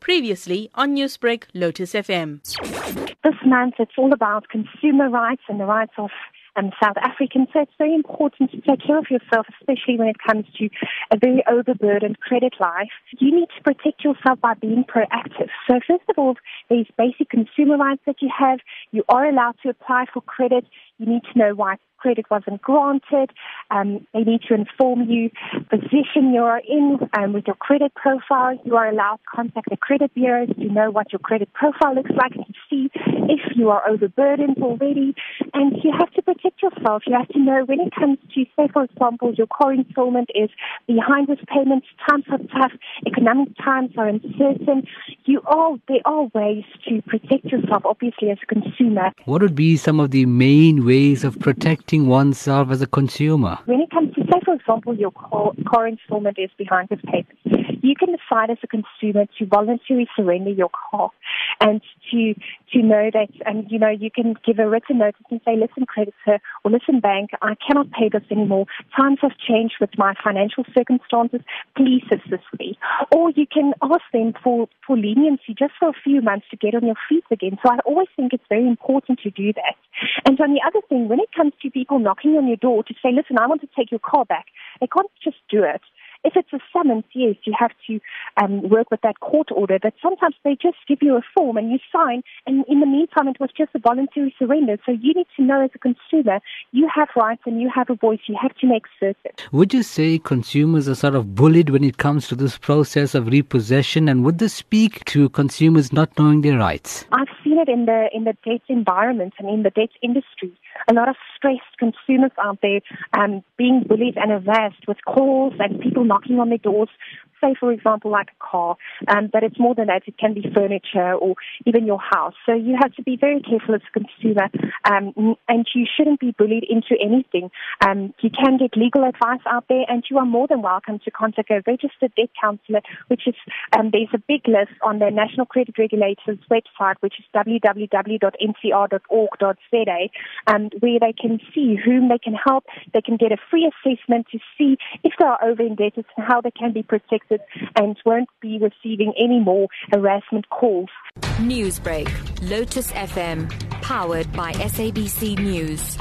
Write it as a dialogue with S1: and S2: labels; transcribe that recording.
S1: Previously on Newsbreak, Lotus FM.
S2: This month it's all about consumer rights and the rights of um, South Africans. So it's very important to take care of yourself, especially when it comes to a very overburdened credit life. You need to protect yourself by being proactive. So first of all, there's basic consumer rights that you have. You are allowed to apply for credit. You need to know why credit wasn't granted. Um, they need to inform you the position you are in um, with your credit profile. You are allowed to contact the credit bureaus to know what your credit profile looks like see if you are overburdened already. And you have to protect yourself. You have to know when it comes to, say, for example, your car installment is behind with payments, times are tough, economic times are uncertain. You are, there are ways to protect yourself, obviously, as a consumer.
S3: What would be some of the main ways of protecting protecting oneself as a consumer?
S2: When it comes to, say, for example, your car, car installment is behind with payments, you can decide as a consumer to voluntarily surrender your car and to to know that and you know you can give a written notice and say listen creditor or listen bank I cannot pay this anymore. Times have changed with my financial circumstances. Please assist me. Or you can ask them for for leniency just for a few months to get on your feet again. So I always think it's very important to do that. And on the other thing when it comes to people knocking on your door to say listen I want to take your car back they can't just do it if it's a summons, yes, you have to um, work with that court order, but sometimes they just give you a form and you sign, and in the meantime, it was just a voluntary surrender. So you need to know as a consumer, you have rights and you have a voice. You have to make certain.
S3: Would you say consumers are sort of bullied when it comes to this process of repossession, and would this speak to consumers not knowing their rights?
S2: I've seen it in the in the debt environment and in the debt industry. A lot of stressed consumers out there um, being bullied and harassed with calls and people knocking on their doors say, for example, like a car, um, but it's more than that. It can be furniture or even your house. So you have to be very careful as a consumer, um, and you shouldn't be bullied into anything. Um, you can get legal advice out there, and you are more than welcome to contact a registered debt counselor, which is um, there's a big list on the National Credit Regulators website, which is www.ncr.org.za, um, where they can see whom they can help. They can get a free assessment to see if they are over indebted and how they can be protected and won't be receiving any more harassment calls.
S4: Newsbreak, Lotus FM, powered by SABC News.